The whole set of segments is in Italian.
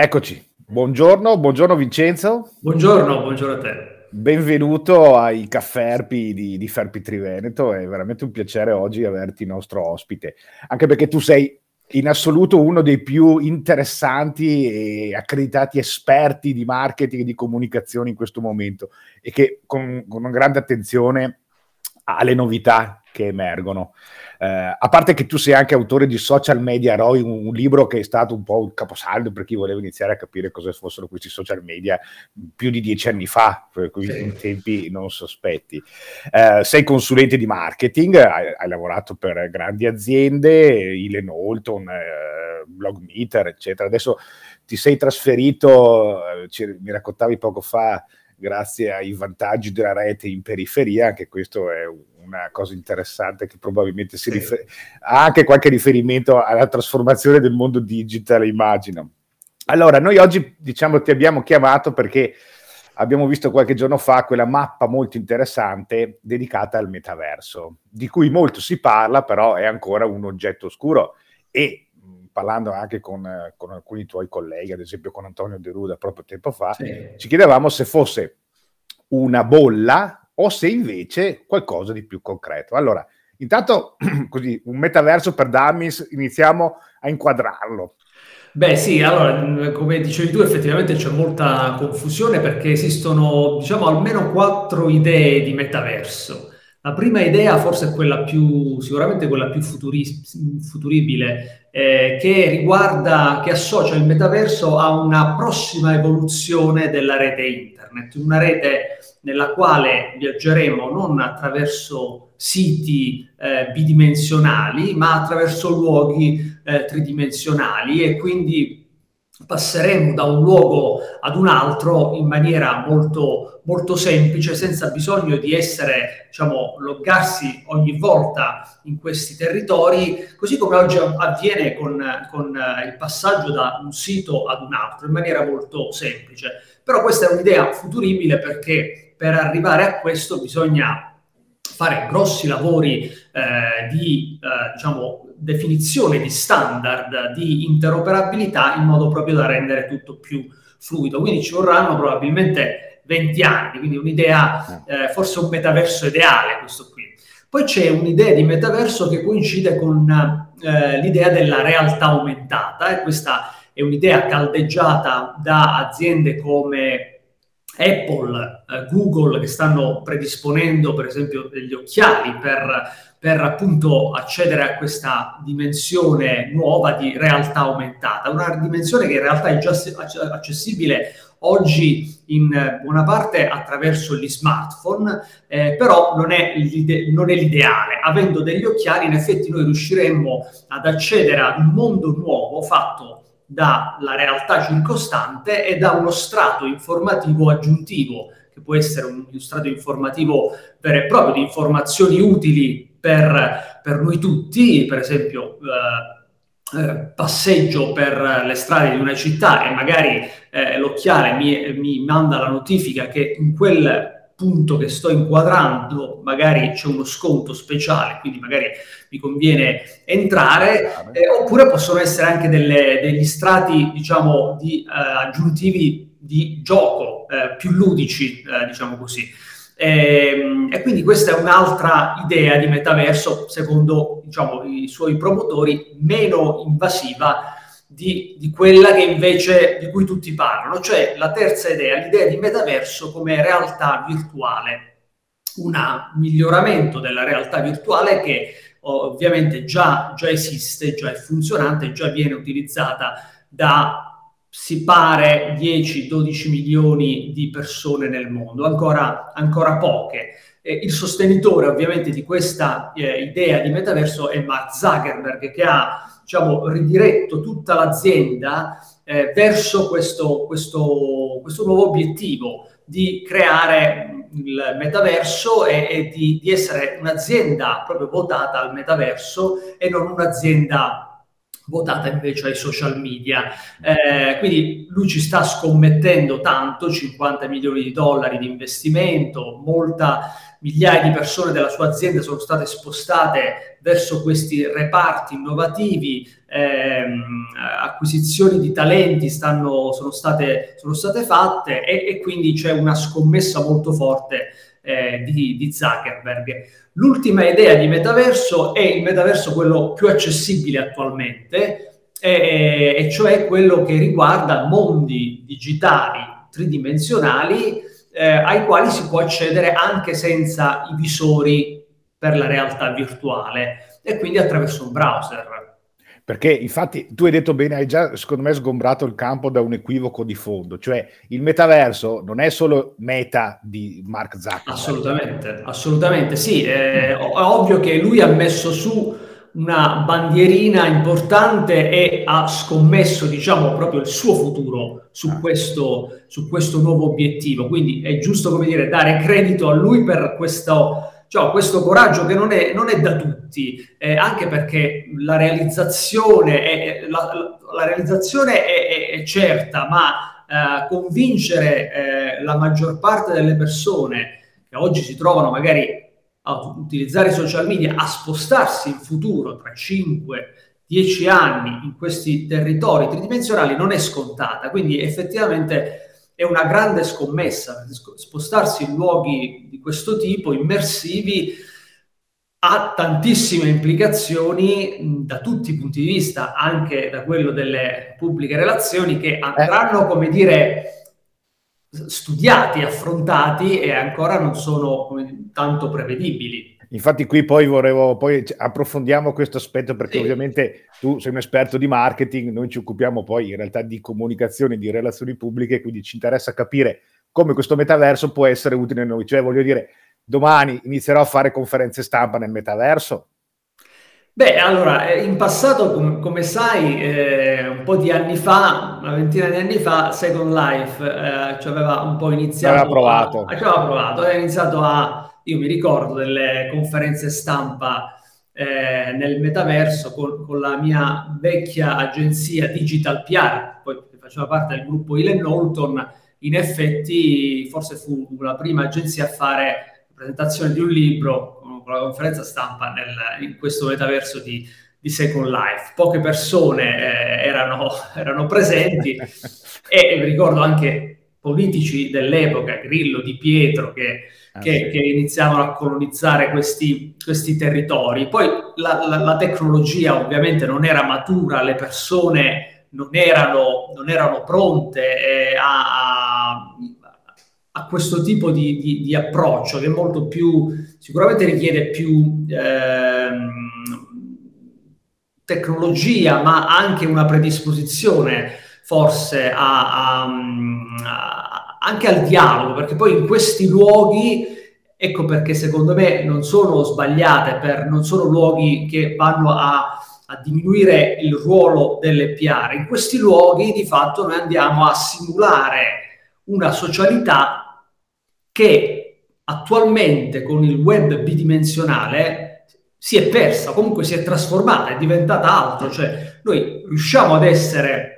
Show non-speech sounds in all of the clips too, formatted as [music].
Eccoci, buongiorno, buongiorno Vincenzo. Buongiorno, buongiorno a te. Benvenuto ai Cafferpi di, di Ferpi Triveneto, è veramente un piacere oggi averti nostro ospite, anche perché tu sei in assoluto uno dei più interessanti e accreditati esperti di marketing e di comunicazione in questo momento e che con, con grande attenzione alle novità che emergono. Eh, a parte che tu sei anche autore di Social Media Roy, un, un, libro che è stato un po' un caposaldo per chi voleva iniziare a capire cosa fossero questi social media più di dieci anni fa, cui sì. in tempi non sospetti. Eh, sei consulente di marketing, hai, hai, lavorato per grandi aziende, Ile Knowlton, eh, Blogmeter, eccetera. Adesso ti sei trasferito, eh, mi raccontavi poco fa, grazie ai vantaggi della rete in periferia, anche questo è una cosa interessante che probabilmente si rifer- ha anche qualche riferimento alla trasformazione del mondo digital, immagino. Allora, noi oggi diciamo ti abbiamo chiamato perché abbiamo visto qualche giorno fa quella mappa molto interessante dedicata al metaverso, di cui molto si parla, però è ancora un oggetto oscuro e parlando anche con, con, alcuni tuoi colleghi, ad esempio con Antonio De Ruda proprio tempo fa, sì. ci chiedevamo se fosse una bolla o se invece qualcosa di più concreto. Allora, intanto [clears throat] così, un metaverso per dummies, iniziamo a inquadrarlo. Beh sì, allora, come dicevi tu, effettivamente c'è molta confusione perché esistono, diciamo, almeno quattro idee di metaverso. La prima idea forse quella più, sicuramente quella più futuri, futuribile, eh, che riguarda, che associa il metaverso a una prossima evoluzione della rete internet, una rete nella quale viaggeremo non attraverso siti eh, bidimensionali, ma attraverso luoghi eh, tridimensionali e quindi passeremo da un luogo ad un altro in maniera molto, molto semplice, senza bisogno di essere, diciamo, loggarsi ogni volta in questi territori, così come oggi avviene con, con il passaggio da un sito ad un altro, in maniera molto semplice. Però questa è un'idea futuribile perché per arrivare a questo bisogna fare grossi lavori eh, di, eh, diciamo, definizione di standard di interoperabilità in modo proprio da rendere tutto più fluido. Quindi ci vorranno probabilmente 20 anni, quindi un'idea, eh, forse un metaverso ideale questo qui. Poi c'è un'idea di metaverso che coincide con eh, l'idea della realtà aumentata e questa è un'idea caldeggiata da aziende come Apple, eh, Google che stanno predisponendo per esempio degli occhiali per per appunto accedere a questa dimensione nuova di realtà aumentata, una dimensione che in realtà è già accessibile oggi in buona parte attraverso gli smartphone, eh, però non è, non è, l'ideale. Avendo degli occhiali, in effetti noi riusciremmo ad accedere ad un mondo nuovo fatto dalla realtà circostante e da uno strato informativo aggiuntivo, che può essere un, uno strato informativo vero e proprio di informazioni utili per, per noi tutti, per esempio eh, eh, passeggio per le strade di una città e magari eh, l'occhiale mi, mi manda la notifica che in quel punto che sto inquadrando magari c'è uno sconto speciale, quindi magari mi conviene entrare, eh, oppure possono essere anche delle, degli strati, diciamo, di, eh, aggiuntivi di gioco, eh, più ludici, eh, diciamo così. E, ehm, e, quindi questa è un'altra idea di metaverso, secondo diciamo, i suoi promotori, meno invasiva di, di, quella che invece di cui tutti parlano, cioè la terza idea, l'idea di metaverso come realtà virtuale, un miglioramento della realtà virtuale che ovviamente già, già esiste, già è funzionante, già viene utilizzata da si pare 10-12 milioni di persone nel mondo, ancora, ancora poche. Eh, il sostenitore ovviamente di questa eh, idea di metaverso è Mark Zuckerberg che ha diciamo, ridiretto tutta l'azienda eh, verso questo, questo, questo, nuovo obiettivo di creare il metaverso e, e di, di essere un'azienda proprio votata al metaverso e non un'azienda votata invece ai social media. Eh, quindi lui ci sta scommettendo tanto, 50 milioni di dollari di investimento, molta migliaia di persone della sua azienda sono state spostate verso questi reparti innovativi, ehm, acquisizioni di talenti stanno, sono, state, sono state fatte e, e, quindi c'è una scommessa molto forte eh, di, di Zuckerberg. L'ultima idea di metaverso è il metaverso quello più accessibile attualmente, e, e cioè quello che riguarda mondi digitali tridimensionali eh, ai quali si può accedere anche senza i visori per la realtà virtuale e quindi attraverso un browser. Perché infatti tu hai detto bene, hai già secondo me sgombrato il campo da un equivoco di fondo, cioè il metaverso non è solo meta di Mark Zuckerberg. Assolutamente, assolutamente sì, è, è ovvio che lui ha messo su una bandierina importante e ha scommesso, diciamo, proprio il suo futuro su ah. questo, su questo nuovo obiettivo. Quindi è giusto, come dire, dare credito a lui per questo cioè, questo coraggio che non è, non è da tutti, eh, anche perché la realizzazione è, la, la realizzazione è, è, certa, ma eh, convincere eh, la maggior parte delle persone che oggi si trovano magari a utilizzare i social media, a spostarsi in futuro tra 5, 10 anni in questi territori tridimensionali non è scontata. Quindi effettivamente è una grande scommessa. Spostarsi in luoghi di questo tipo, immersivi, ha tantissime implicazioni da tutti i punti di vista, anche da quello delle pubbliche relazioni, che andranno, come dire, studiati, affrontati e ancora non sono tanto prevedibili. Infatti qui poi vorrei, poi approfondiamo questo aspetto perché sì. ovviamente tu sei un esperto di marketing, noi ci occupiamo poi in realtà di comunicazione, di relazioni pubbliche, quindi ci interessa capire come questo metaverso può essere utile a noi. Cioè voglio dire, domani inizierò a fare conferenze stampa nel metaverso? Beh, allora, eh, in passato, com- come sai, eh, un po' di anni fa, una ventina di anni fa, Second Life eh, ci aveva un po' iniziato. Aveva provato. A, ci aveva provato, aveva iniziato a io mi ricordo delle conferenze stampa eh, nel metaverso con, con, la mia vecchia agenzia Digital PR, poi faceva parte del gruppo Ilen Knowlton, in effetti forse fu la prima agenzia a fare la presentazione di un libro con la conferenza stampa nel, in questo metaverso di, di Second Life. Poche persone eh, erano, [laughs] erano, presenti [laughs] e ricordo anche politici dell'epoca, Grillo, Di Pietro, che Ah, che, che, iniziavano a colonizzare questi, questi territori. Poi la, la, la, tecnologia ovviamente non era matura, le persone non erano, non erano pronte eh, a, a, questo tipo di, di, di, approccio che è molto più, sicuramente richiede più eh, tecnologia, ma anche una predisposizione forse a, a anche al dialogo, perché poi in questi luoghi, ecco perché secondo me non sono sbagliate, per, non sono luoghi che vanno a, a diminuire il ruolo delle PR. In questi luoghi di fatto noi andiamo a simulare una socialità che attualmente con il web bidimensionale si è persa, comunque si è trasformata, è diventata altro, cioè noi riusciamo ad essere,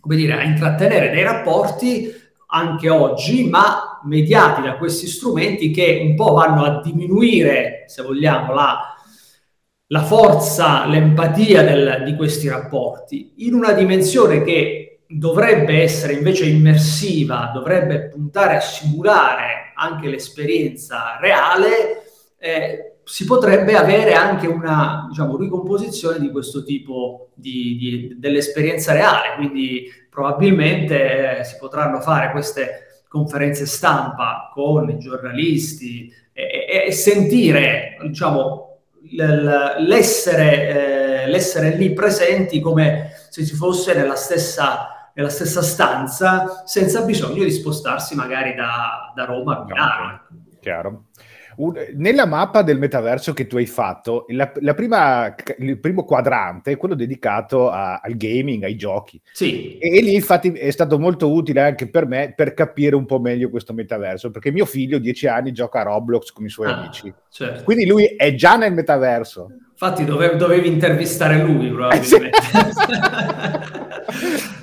come dire, a intrattenere dei rapporti anche oggi, ma mediati da questi strumenti che un po' vanno a diminuire, se vogliamo, la, la forza, l'empatia del, di questi rapporti. In una dimensione che dovrebbe essere invece immersiva, dovrebbe puntare a simulare anche l'esperienza reale, eh, si potrebbe avere anche una diciamo, ricomposizione di questo tipo di, di, dell'esperienza reale, quindi probabilmente eh, si potranno fare queste conferenze stampa con i giornalisti e, e sentire diciamo, l'essere, eh, l'essere lì presenti come se si fosse nella stessa, nella stessa stanza senza bisogno di spostarsi magari da, da Roma a Milano. Chiaro nella mappa del metaverso che tu hai fatto, la, la prima, il primo quadrante è quello dedicato a, al gaming, ai giochi. Sì. E, e, lì infatti è stato molto utile anche per me per capire un po' meglio questo metaverso, perché mio figlio, 10 anni, gioca a Roblox con i suoi ah, amici. Certo. Quindi lui è già nel metaverso. Infatti dovevi, dovevi intervistare lui probabilmente. [laughs]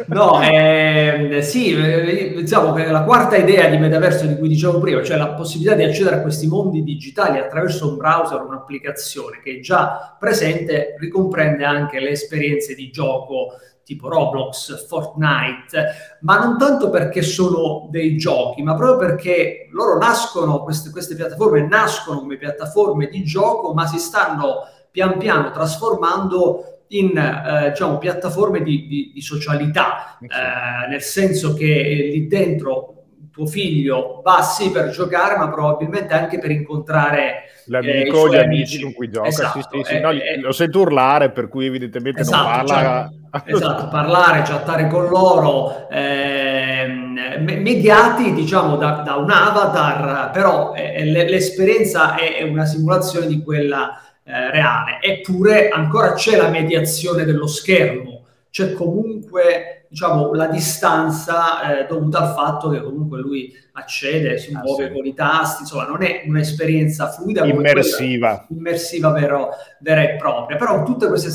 no, eh, sì, eh, diciamo che la quarta idea di metaverso di cui dicevo prima, cioè la possibilità di accedere a questi mondi digitali attraverso un browser un'applicazione che è già presente, ricomprende anche le esperienze di gioco tipo Roblox, Fortnite, ma non tanto perché sono dei giochi, ma proprio perché loro nascono, queste, queste piattaforme nascono come piattaforme di gioco, ma si stanno pian piano trasformando in eh, diciamo, piattaforme di, di, di socialità, eh, nel senso che lì dentro tuo figlio va sì per giocare, ma probabilmente anche per incontrare l'amico, eh, gli amici con cui gioca. Esatto, sì, sì, sì. No, eh, lo sento urlare, per cui evidentemente esatto, non parla. Cioè, [laughs] esatto, parlare, chattare con loro, ehm, mediati diciamo da, da, un avatar, però eh, l'esperienza è una simulazione di quella eh, reale. Eppure ancora c'è la mediazione dello schermo, c'è comunque diciamo, la distanza eh, dovuta al fatto che comunque lui accede, si muove ah, sì. con i tasti, insomma non è un'esperienza fluida, immersiva, immersiva vero, vera e propria, però tutte queste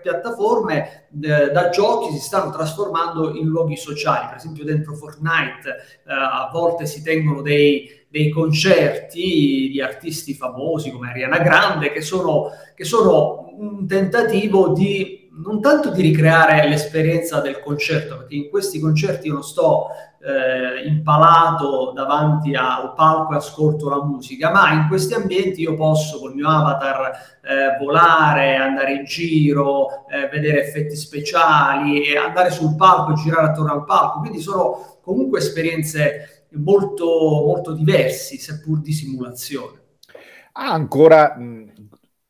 piattaforme eh, da giochi si stanno trasformando in luoghi sociali, per esempio dentro Fortnite eh, a volte si tengono dei dei concerti di artisti famosi come Ariana Grande che sono, che sono un tentativo di non tanto di ricreare l'esperienza del concerto, perché in questi concerti io non sto eh, impalato davanti al palco e ascolto la musica, ma in questi ambienti io posso col mio avatar eh, volare, andare in giro, eh, vedere effetti speciali andare sul palco e girare attorno al palco. Quindi sono comunque esperienze molto, molto diversi, seppur di simulazione. Ha ancora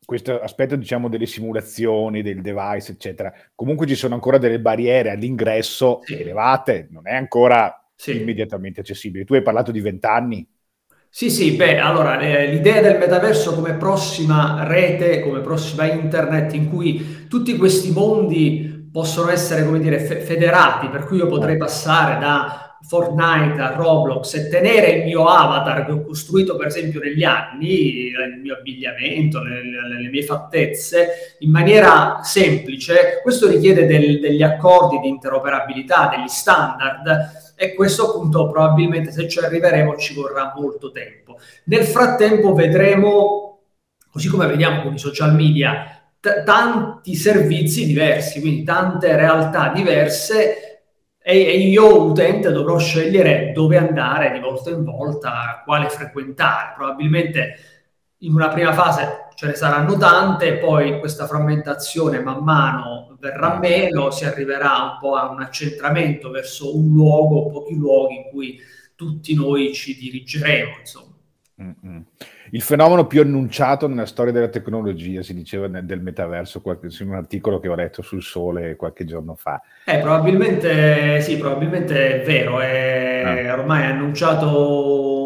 questo aspetto, diciamo, delle simulazioni, del device, eccetera. Comunque ci sono ancora delle barriere all'ingresso sì. elevate, non è ancora sì. immediatamente accessibile. Tu hai parlato di vent'anni. Sì, sì, beh, allora eh, l'idea del metaverso come prossima rete, come prossima internet, in cui tutti questi mondi possono essere, come dire, fe- federati, per cui io potrei certo. passare da Fortnite, a Roblox e tenere il mio avatar che ho costruito per esempio negli anni, il mio abbigliamento, le, le, le mie fattezze, in maniera semplice, questo richiede del, degli accordi di interoperabilità, degli standard e questo appunto probabilmente se ci arriveremo ci vorrà molto tempo. Nel frattempo vedremo, così come vediamo con i social media, t- tanti servizi diversi, quindi tante realtà diverse e, io utente dovrò scegliere dove andare di volta in volta, quale frequentare. Probabilmente in una prima fase ce ne saranno tante, poi questa frammentazione man mano verrà meno, si arriverà un po' a un accentramento verso un luogo, pochi luoghi in cui tutti noi ci dirigeremo. Insomma. Mm-hmm. Il fenomeno più annunciato nella storia della tecnologia, si diceva del metaverso, qualche, in un articolo che ho letto sul Sole qualche giorno fa. Eh, probabilmente sì, probabilmente è vero, è, ah. ormai è annunciato,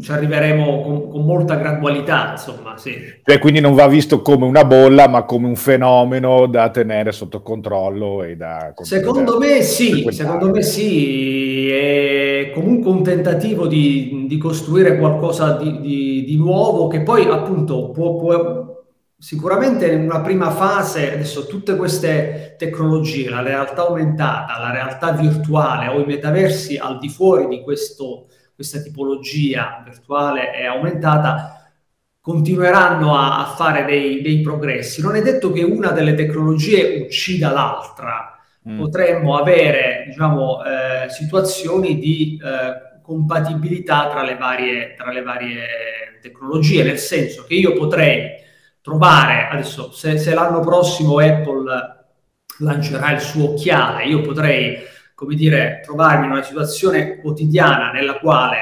ci arriveremo con, con, molta gradualità, insomma, sì. Cioè, quindi non va visto come una bolla, ma come un fenomeno da tenere sotto controllo e da... Secondo me sì, secondo me sì, è comunque un tentativo di, di costruire qualcosa di, di, di nuovo che poi appunto può, può Sicuramente in una prima fase, adesso tutte queste tecnologie, la realtà aumentata, la realtà virtuale o i metaversi al di fuori di questo, questa tipologia virtuale e aumentata, continueranno a, a fare dei, dei, progressi. Non è detto che una delle tecnologie uccida l'altra, mm. potremmo avere diciamo, eh, situazioni di eh, compatibilità tra le, varie, tra le varie tecnologie, nel senso che io potrei trovare, adesso se, se, l'anno prossimo Apple lancerà il suo occhiale, io potrei, come dire, trovarmi in una situazione quotidiana nella quale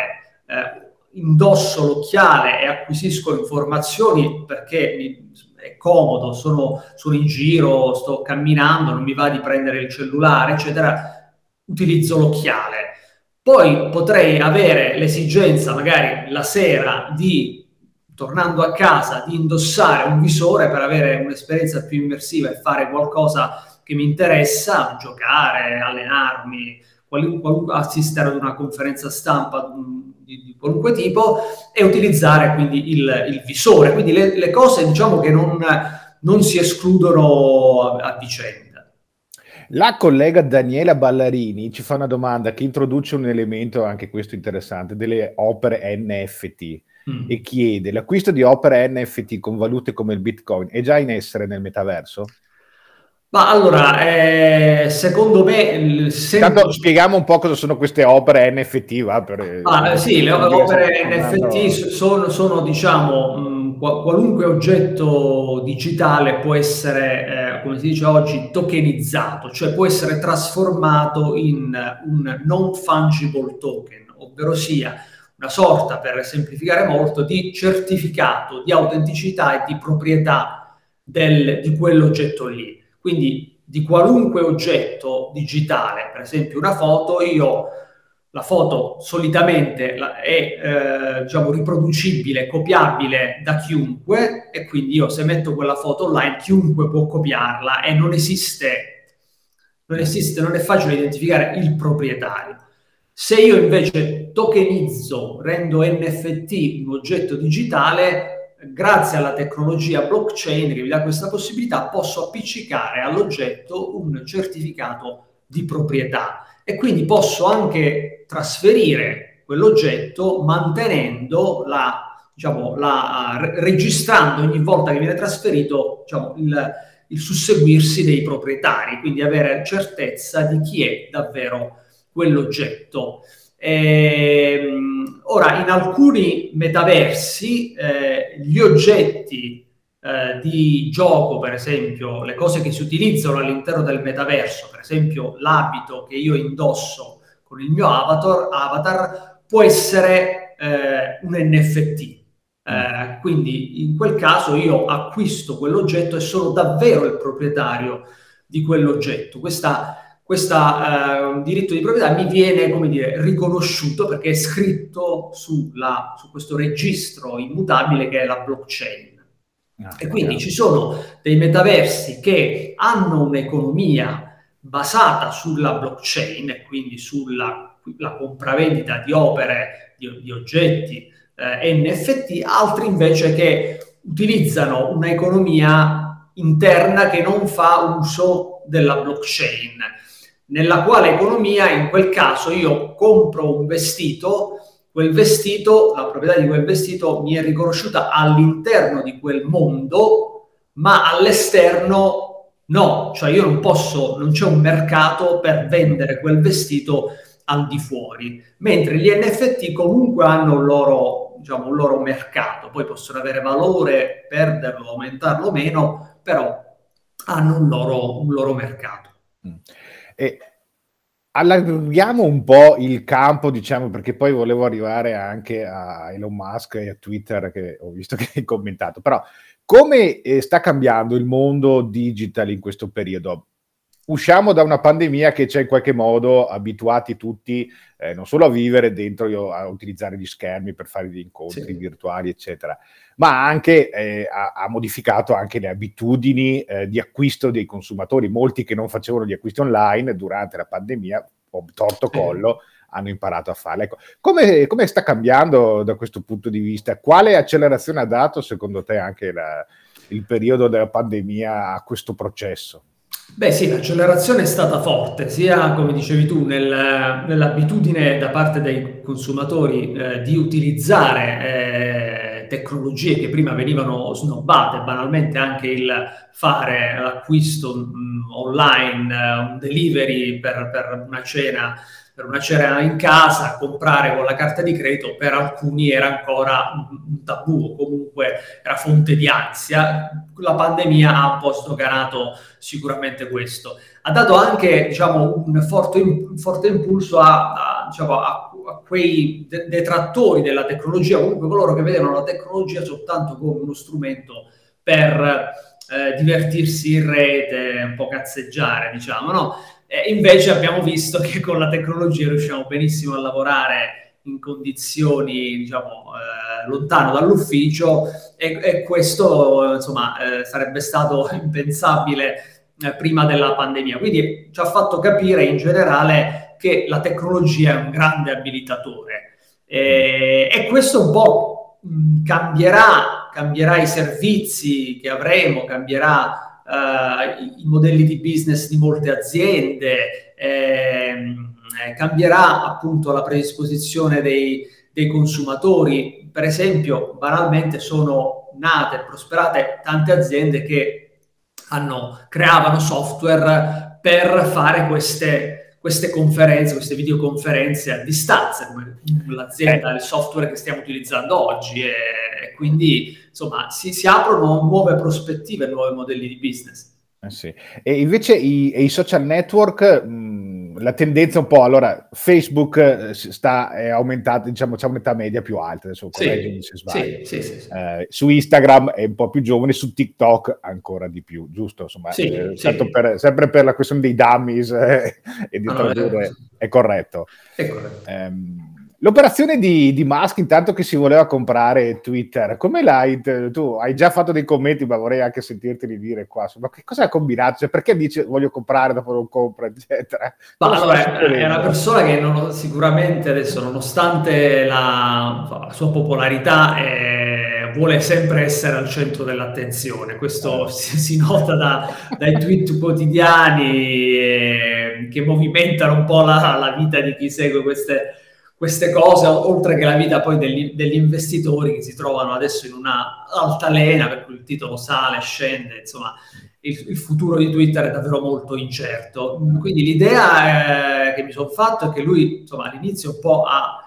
eh, indosso l'occhiale e acquisisco informazioni perché mi, è comodo, sono, sono in giro, sto camminando, non mi va di prendere il cellulare, eccetera, utilizzo l'occhiale. Poi potrei avere l'esigenza, magari la sera, di tornando a casa, di indossare un visore per avere un'esperienza più immersiva e fare qualcosa che mi interessa, giocare, allenarmi, qualunque, assistere ad una conferenza stampa di, di qualunque tipo e utilizzare quindi il, il visore. Quindi le, le, cose diciamo che non, non si escludono a, a vicenda. La collega Daniela Ballarini ci fa una domanda che introduce un elemento, anche questo interessante, delle opere NFT mm. e chiede l'acquisto di opere NFT con valute come il Bitcoin è già in essere nel metaverso? Ma allora, eh, secondo me... Se... Tanto spieghiamo un po' cosa sono queste opere NFT. Va, per, ah, sì, le opere NFT sono, sono, diciamo, mh, qualunque oggetto digitale può essere, eh, come si dice oggi, tokenizzato, cioè può essere trasformato in un non fungible token, ovvero sia una sorta, per semplificare molto, di certificato di autenticità e di proprietà del, di quell'oggetto lì. Quindi di qualunque oggetto digitale, per esempio una foto, io la foto solitamente è eh, diciamo, riproducibile, copiabile da chiunque e quindi io se metto quella foto online chiunque può copiarla e non esiste, non esiste, non è facile identificare il proprietario. Se io invece tokenizzo, rendo NFT un oggetto digitale, grazie alla tecnologia blockchain che mi dà questa possibilità, posso appiccicare all'oggetto un certificato di proprietà e quindi posso anche trasferire quell'oggetto mantenendo la, diciamo, la, registrando ogni volta che viene trasferito diciamo, il, il susseguirsi dei proprietari, quindi avere certezza di chi è davvero quell'oggetto. Ehm, ora, in alcuni metaversi eh, gli oggetti eh, di gioco, per esempio, le cose che si utilizzano all'interno del metaverso, per esempio l'abito che io indosso con il mio avatar, avatar può essere eh, un NFT. Eh, quindi in quel caso io acquisto quell'oggetto e sono davvero il proprietario di quell'oggetto. Questa questo eh, diritto di proprietà mi viene, come dire, riconosciuto perché è scritto sulla, su questo registro immutabile che è la blockchain. Ah, e quindi chiaro. ci sono dei metaversi che hanno un'economia basata sulla blockchain e quindi sulla compravendita di opere, di, di oggetti eh, NFT, altri invece che utilizzano un'economia interna che non fa uso della blockchain nella quale economia in quel caso io compro un vestito, quel vestito, la proprietà di quel vestito mi è riconosciuta all'interno di quel mondo, ma all'esterno no, cioè io non posso, non c'è un mercato per vendere quel vestito al di fuori, mentre gli NFT comunque hanno un loro, diciamo, un loro mercato, poi possono avere valore, perderlo, aumentarlo o meno, però hanno un loro, un loro mercato. Mm. E allarghiamo un po' il campo, diciamo, perché poi volevo arrivare anche a Elon Musk e a Twitter, che ho visto [laughs] che hai commentato, però come eh, sta cambiando il mondo digital in questo periodo? Usciamo da una pandemia che ci ha in qualche modo abituati tutti eh, non solo a vivere dentro, a utilizzare gli schermi per fare gli incontri sì. virtuali, eccetera, ma anche eh, ha, ha, modificato anche le abitudini eh, di acquisto dei consumatori. Molti che non facevano gli acquisti online durante la pandemia, o torto collo, hanno imparato a farlo. Ecco, come, come, sta cambiando da questo punto di vista? Quale accelerazione ha dato secondo te anche la, il periodo della pandemia a questo processo? Beh sì, l'accelerazione è stata forte, sia come dicevi tu, nel, nell'abitudine da parte dei consumatori eh, di utilizzare eh, tecnologie che prima venivano snobbate, banalmente anche il fare l'acquisto mh, mm, online, un delivery per, per una cena per una cena in casa, comprare con la carta di credito per alcuni era ancora un tabù, comunque era fonte di ansia. La pandemia ha un po' sdoganato sicuramente questo. Ha dato anche diciamo, un, forte, un forte impulso a, a, diciamo, a, a quei de- detrattori della tecnologia, comunque coloro che vedono la tecnologia soltanto come uno strumento per eh, divertirsi in rete, un po' cazzeggiare, diciamo, no? Eh, invece abbiamo visto che con la tecnologia riusciamo benissimo a lavorare in condizioni, diciamo, eh, lontano dall'ufficio e, e questo, insomma, eh, sarebbe stato [laughs] impensabile eh, prima della pandemia. Quindi ci ha fatto capire in generale che la tecnologia è un grande abilitatore e questo un po' cambierà, cambierà i servizi che avremo, cambierà i, modelli di business di molte aziende, ehm, eh, cambierà appunto la predisposizione dei, dei consumatori. Per esempio, banalmente sono nate e prosperate tante aziende che hanno, creavano software per fare queste, queste conferenze, queste videoconferenze a distanza, come l'azienda, il software che stiamo utilizzando oggi. E, quindi, insomma, si, si, aprono nuove prospettive, nuovi modelli di business. Eh sì. E invece i, i social network... Mh la tendenza un po', allora Facebook eh, sta è aumentata, diciamo c'è un'età media più alta, adesso correggimi se sbaglio. Sì, sì, sì, eh, su Instagram è un po' più giovane, su TikTok ancora di più, giusto? Insomma, eh, per, sempre per la questione dei dummies eh, e di no, tradurre, no, è, è, corretto. È corretto. Um, L'operazione di, di, Musk, intanto che si voleva comprare Twitter, come l'hai? Tu hai già fatto dei commenti, ma vorrei anche sentirti dire qua. Ma che cosa ha combinato? Cioè, perché dice voglio comprare, dopo non compra, eccetera? Ma allora, è una persona che non, sicuramente adesso, nonostante la, la sua popolarità, eh, vuole sempre essere al centro dell'attenzione. Questo eh. si, si nota da, dai tweet quotidiani eh, che movimentano un po' la, la vita di chi segue queste queste cose, oltre che la vita poi degli, degli, investitori che si trovano adesso in una altalena, per cui il titolo sale, scende, insomma, il, futuro di Twitter è davvero molto incerto. Quindi l'idea eh, che mi sono fatto è che lui, insomma, all'inizio un po' ha,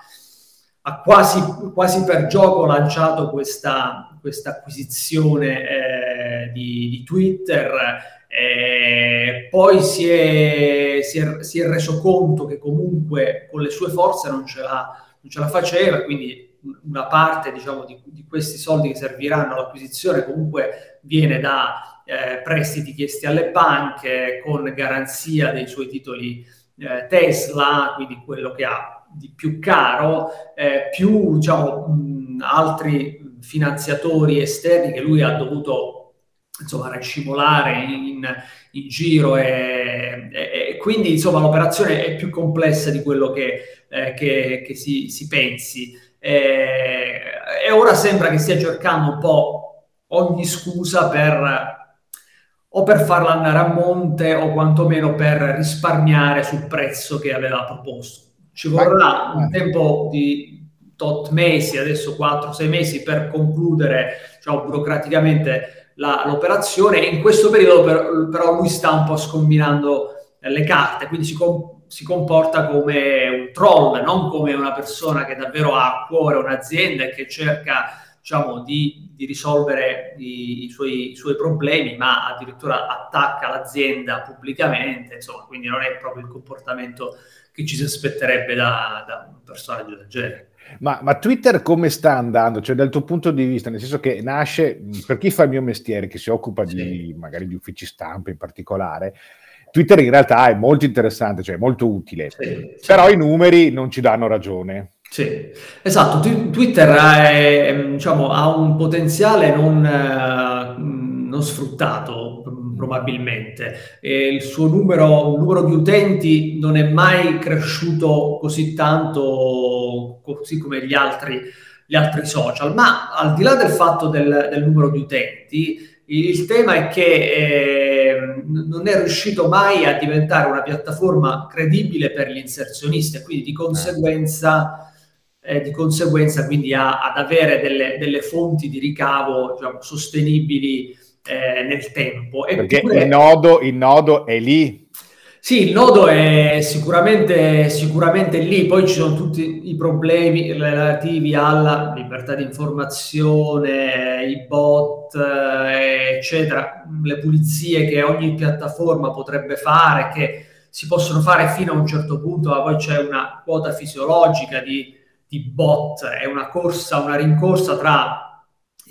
ha quasi, quasi, per gioco lanciato questa, questa acquisizione eh, di, di Twitter eh, poi si è, si, è, si è, reso conto che comunque con le sue forze non ce la, non ce la faceva, quindi una parte diciamo, di, di, questi soldi che serviranno all'acquisizione comunque viene da eh, prestiti chiesti alle banche con garanzia dei suoi titoli eh, Tesla, quindi quello che ha di più caro, eh, più diciamo, mh, altri finanziatori esterni che lui ha dovuto insomma, rescivolare in, in giro e, e, e, quindi insomma l'operazione è più complessa di quello che, eh, che, che si, si, pensi e, e, ora sembra che stia cercando un po' ogni scusa per o per farla andare a monte o quantomeno per risparmiare sul prezzo che aveva proposto. Ci vorrà un tempo di tot mesi, adesso 4-6 mesi per concludere diciamo, burocraticamente la, l'operazione in questo periodo per, però lui sta un po' scombinando le carte, quindi si, com- si, comporta come un troll, non come una persona che davvero ha a cuore un'azienda e che cerca diciamo, di, di risolvere i, i, suoi, i, suoi, problemi, ma addirittura attacca l'azienda pubblicamente, insomma, quindi non è proprio il comportamento che ci si aspetterebbe da, da un personaggio del genere. Ma, ma, Twitter come sta andando? Cioè, dal tuo punto di vista, nel senso che nasce, per chi fa il mio mestiere, che si occupa sì. di magari di uffici stampa in particolare, Twitter in realtà è molto interessante, cioè molto utile, sì, però sì. i numeri non ci danno ragione. Sì, esatto, Twitter è, diciamo, ha un potenziale non, eh, non sfruttato probabilmente. E il suo numero, numero, di utenti non è mai cresciuto così tanto, così come gli altri, gli altri social, ma al di là del fatto del, del numero di utenti, il tema è che eh, non è riuscito mai a diventare una piattaforma credibile per gli inserzionisti e quindi di conseguenza, eh, di conseguenza quindi a, ad avere delle, delle, fonti di ricavo diciamo, sostenibili eh, nel tempo. Perché Eppure, il, nodo, il nodo è lì. Sì, il nodo è sicuramente, sicuramente lì, poi ci sono tutti i problemi relativi alla libertà di informazione, i bot, eh, eccetera, le pulizie che ogni piattaforma potrebbe fare, che si possono fare fino a un certo punto, ma poi c'è una quota fisiologica di, di bot, è una corsa, una rincorsa tra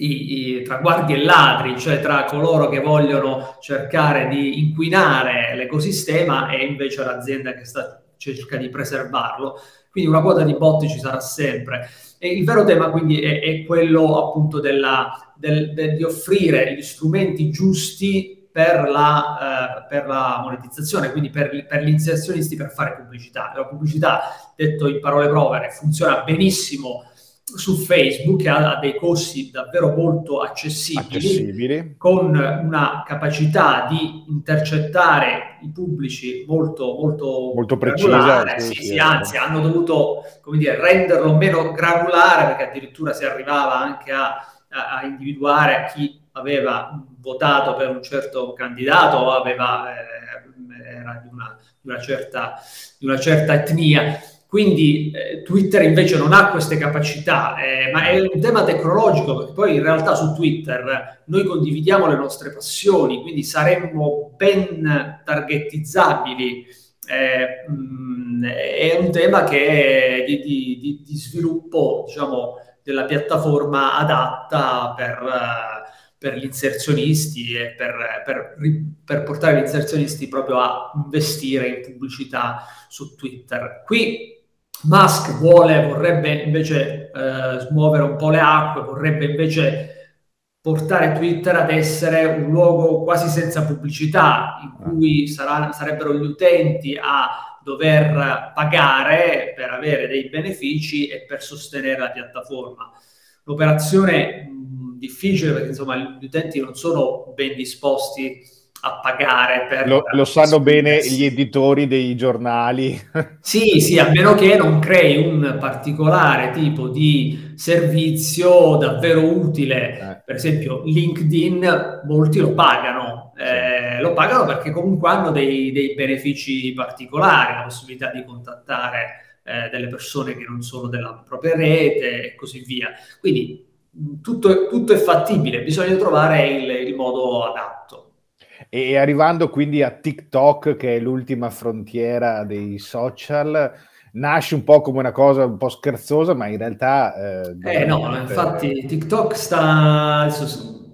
i, i, tra guardie e ladri, cioè tra coloro che vogliono cercare di inquinare l'ecosistema e invece l'azienda che sta, cerca di preservarlo. Quindi una quota di bot ci sarà sempre. E il vero tema quindi è, è quello appunto della, del, del, di offrire gli strumenti giusti per la, eh, per la monetizzazione, quindi per, per, gli inserzionisti per fare pubblicità. La pubblicità, detto in parole povere, funziona benissimo su Facebook ha, dei costi davvero molto accessibili, accessibili, con una capacità di intercettare i pubblici molto, molto, molto precisa. Sì, sì, sì, anzi, hanno dovuto come dire, renderlo meno granulare perché addirittura si arrivava anche a, a, a individuare chi aveva votato per un certo candidato o aveva, eh, era di una, di, una certa, di una certa etnia. Quindi eh, Twitter invece non ha queste capacità, eh, ma è un tema tecnologico, perché poi in realtà su Twitter noi condividiamo le nostre passioni, quindi saremmo ben targetizzabili. Eh, mh, è un tema che è di, di, di sviluppo, diciamo, della piattaforma adatta per, uh, per gli inserzionisti e per, per, per, portare gli inserzionisti proprio a investire in pubblicità su Twitter. Qui Musk vuole, vorrebbe invece eh, smuovere un po' le acque, vorrebbe invece portare Twitter ad essere un luogo quasi senza pubblicità, in ah. cui sarà, sarebbero gli utenti a dover pagare per avere dei benefici e per sostenere la piattaforma. L'operazione mh, difficile perché insomma gli utenti non sono ben disposti a pagare per... Lo, lo sanno bene gli editori dei giornali. [laughs] Sì, sì, a meno che non crei un particolare tipo di servizio davvero utile. Eh. Per esempio, LinkedIn, molti lo pagano. Eh, lo pagano perché comunque hanno dei, dei, benefici particolari, la possibilità di contattare eh, delle persone che non sono della propria rete e così via. Quindi tutto, tutto è fattibile, bisogna trovare il, il modo adatto. E arrivando quindi a TikTok, che è l'ultima frontiera dei social, nasce un po' come una cosa un po' scherzosa, ma in realtà... Eh, eh no, infatti TikTok sta...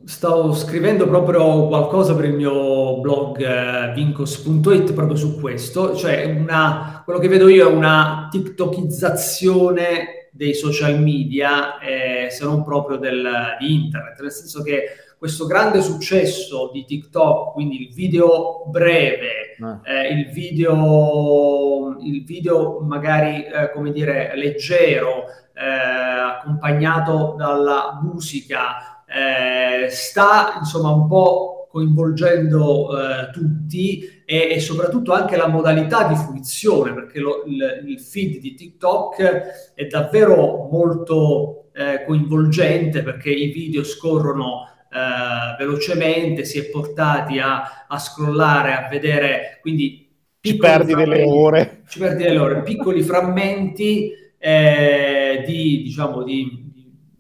Sto scrivendo proprio qualcosa per il mio blog eh, vincos.it proprio su questo, cioè una, quello che vedo io è una tiktokizzazione dei social media, eh, se non proprio del, di internet, nel senso che questo grande successo di TikTok, quindi il video breve, ah. eh, il, video, il video magari, eh, come dire, leggero, eh, accompagnato dalla musica, eh, sta insomma un po' coinvolgendo eh, tutti e, e, soprattutto anche la modalità di fruizione, perché lo, il, il, feed di TikTok è davvero molto coinvolgente perché i video scorrono eh, velocemente, si è portati a, a scrollare, a vedere, quindi ci perdi delle ore. Ci perdi delle ore, piccoli frammenti eh, di, diciamo, di,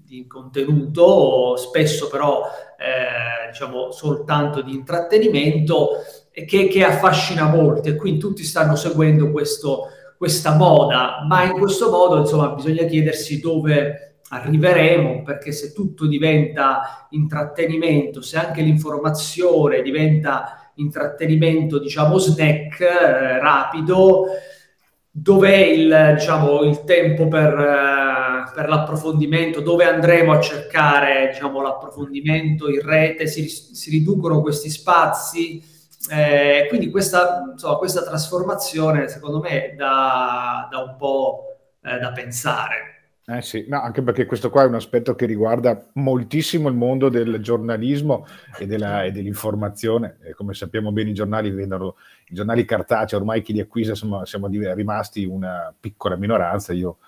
di, contenuto, spesso però eh, diciamo soltanto di intrattenimento, che, che affascina molti e quindi tutti stanno seguendo questo, questa moda, ma in questo modo insomma bisogna chiedersi dove arriveremo, perché se tutto diventa intrattenimento, se anche l'informazione diventa intrattenimento, diciamo, snack eh, rapido, dov'è il, diciamo, il tempo per, eh, per, l'approfondimento, dove andremo a cercare diciamo, l'approfondimento in rete, si, si riducono questi spazi. Eh, quindi questa, insomma, questa trasformazione secondo me dà, dà un po' eh, da pensare. Eh sì, no, anche perché questo qua è un aspetto che riguarda moltissimo il mondo del giornalismo e, della, e dell'informazione. E come sappiamo bene i giornali vendono, i giornali cartacei, ormai chi li acquista siamo, siamo rimasti una piccola minoranza. Io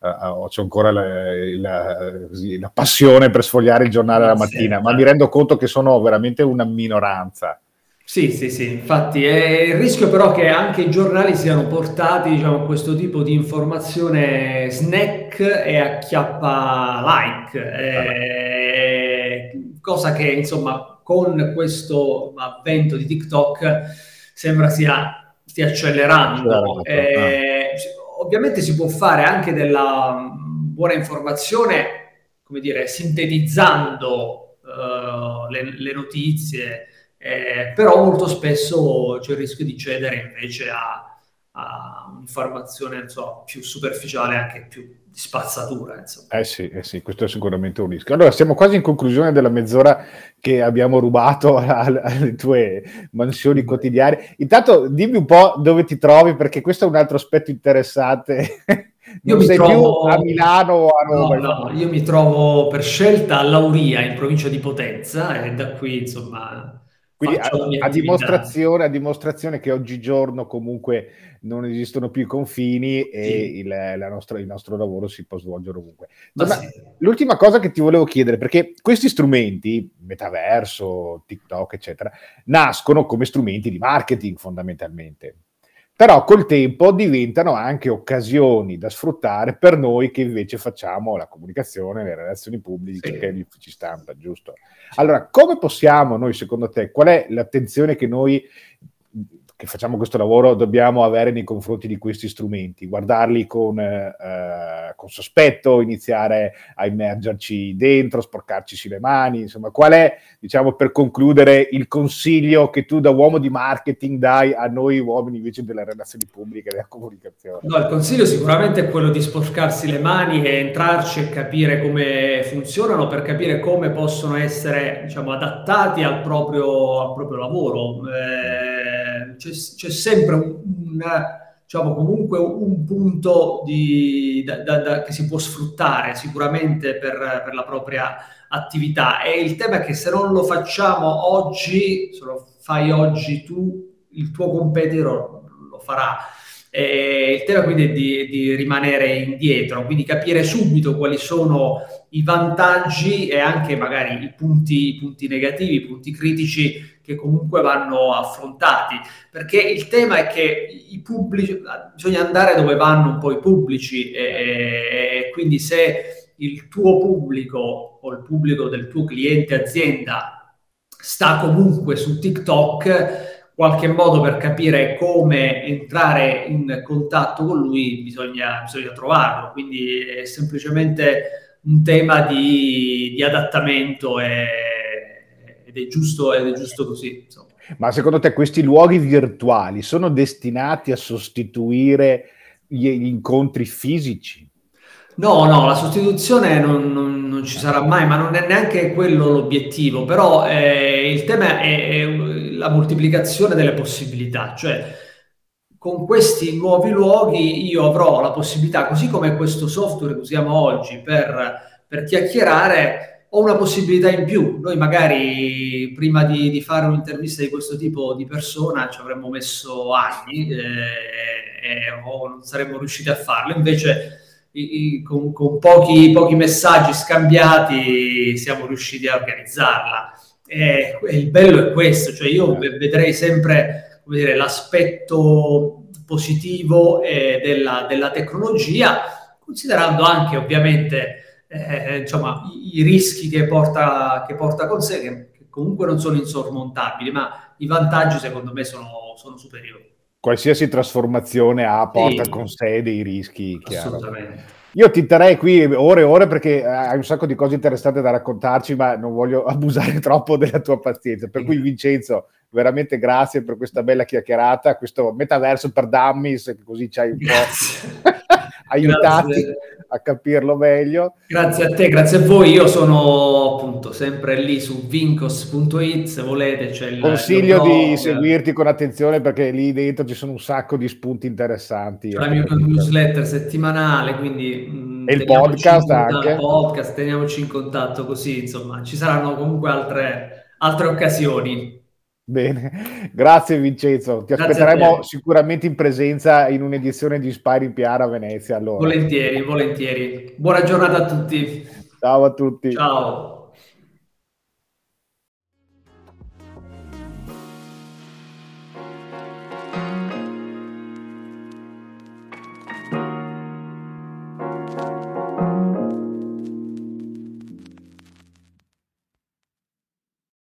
uh, ho ancora la, la, la, passione per sfogliare il giornale la mattina, sì, ma mi rendo conto che sono veramente una minoranza. Sì, sì, sì, infatti è il rischio però che anche i giornali siano portati diciamo, a questo tipo di informazione snack e acchiappa like, eh, cosa che insomma con questo avvento di TikTok sembra sia, stia accelerando. Eh, ovviamente si può fare anche della buona informazione, come dire, sintetizzando uh, le, le notizie eh, però molto spesso c'è il rischio di cedere invece a, a un'informazione insomma, più superficiale, anche più di spazzatura. Insomma. Eh sì, eh sì, questo è sicuramente un rischio. Allora, siamo quasi in conclusione della mezz'ora che abbiamo rubato [laughs] alle tue mansioni quotidiane. Intanto dimmi un po' dove ti trovi, perché questo è un altro aspetto interessante [laughs] Non sei trovo... più a Milano o a Roma? No, no, io mi trovo per scelta a Lauria, in provincia di Potenza, e da qui, insomma... Quindi a, a, dimostrazione, a, dimostrazione, che oggigiorno comunque non esistono più i confini e sì. il, nostra, il, nostro lavoro si può svolgere ovunque. Torna, sì. L'ultima cosa che ti volevo chiedere, perché questi strumenti, metaverso, TikTok, eccetera, nascono come strumenti di marketing fondamentalmente però col tempo diventano anche occasioni da sfruttare per noi che invece facciamo la comunicazione, le relazioni pubbliche, sì. gli uffici stampa, giusto? Allora, come possiamo noi, secondo te, qual è l'attenzione che noi che facciamo questo lavoro dobbiamo avere nei confronti di questi strumenti, guardarli con, eh, con sospetto, iniziare a immergerci dentro, sporcarci le mani, insomma, qual è, diciamo, per concludere, il consiglio che tu da uomo di marketing dai a noi uomini invece delle relazioni pubbliche e della comunicazione? No, il consiglio sicuramente è quello di sporcarsi le mani e entrarci e capire come funzionano per capire come possono essere, diciamo, adattati al proprio, al proprio lavoro. Eh, c'è, c'è sempre un, diciamo, comunque un punto di, da, da, da, che si può sfruttare sicuramente per, per, la propria attività. E il tema è che se non lo facciamo oggi, se lo fai oggi tu, il tuo competitor lo farà. E il tema quindi è di, di, rimanere indietro, quindi capire subito quali sono i vantaggi e anche magari i punti, i punti negativi, i punti critici che comunque vanno affrontati, perché il tema è che i pubblici, bisogna andare dove vanno un po' i pubblici e, e quindi se il tuo pubblico o il pubblico del tuo cliente azienda sta comunque su TikTok, qualche modo per capire come entrare in contatto con lui bisogna, bisogna trovarlo, quindi è semplicemente un tema di, di adattamento e è giusto, è giusto così. Insomma. Ma secondo te questi luoghi virtuali sono destinati a sostituire gli, gli incontri fisici? No, no, la sostituzione non, non, non, ci sarà mai, ma non è neanche quello l'obiettivo, però eh, il tema è, è, la moltiplicazione delle possibilità, cioè con questi nuovi luoghi io avrò la possibilità, così come questo software che usiamo oggi per, per chiacchierare, ho una possibilità in più. Noi magari prima di, di, fare un'intervista di questo tipo di persona ci avremmo messo anni eh, o non saremmo riusciti a farlo. Invece i, i, con, con pochi, pochi, messaggi scambiati siamo riusciti a organizzarla. E, il bello è questo, cioè io vedrei sempre dire, l'aspetto positivo eh, della, della tecnologia, considerando anche ovviamente eh, insomma, i, i, rischi che porta, che porta con sé, che, che, comunque non sono insormontabili, ma i vantaggi secondo me sono, sono superiori. Qualsiasi trasformazione ha, porta sì. con sé dei rischi. Assolutamente. Chiaro. Io ti terrei qui ore e ore perché hai un sacco di cose interessanti da raccontarci, ma non voglio [laughs] abusare troppo della tua pazienza. Per cui, Vincenzo, veramente grazie per questa bella chiacchierata, questo metaverso per dummies, così ci hai un po' [laughs] aiutati. Grazie a capirlo meglio. Grazie a te, grazie a voi. Io sono appunto sempre lì su vincos.it, se volete. C'è il Consiglio di seguirti con attenzione perché lì dentro ci sono un sacco di spunti interessanti. La mia newsletter settimanale, quindi... Mm, e il podcast anche. Podcast, teniamoci in contatto così, insomma, ci saranno comunque altre, altre occasioni. Bene, grazie Vincenzo. Ti grazie aspetteremo sicuramente in presenza in un'edizione di Inspiring PR a Venezia. Allora. Volentieri, volentieri. Buona giornata a tutti. Ciao a tutti. Ciao.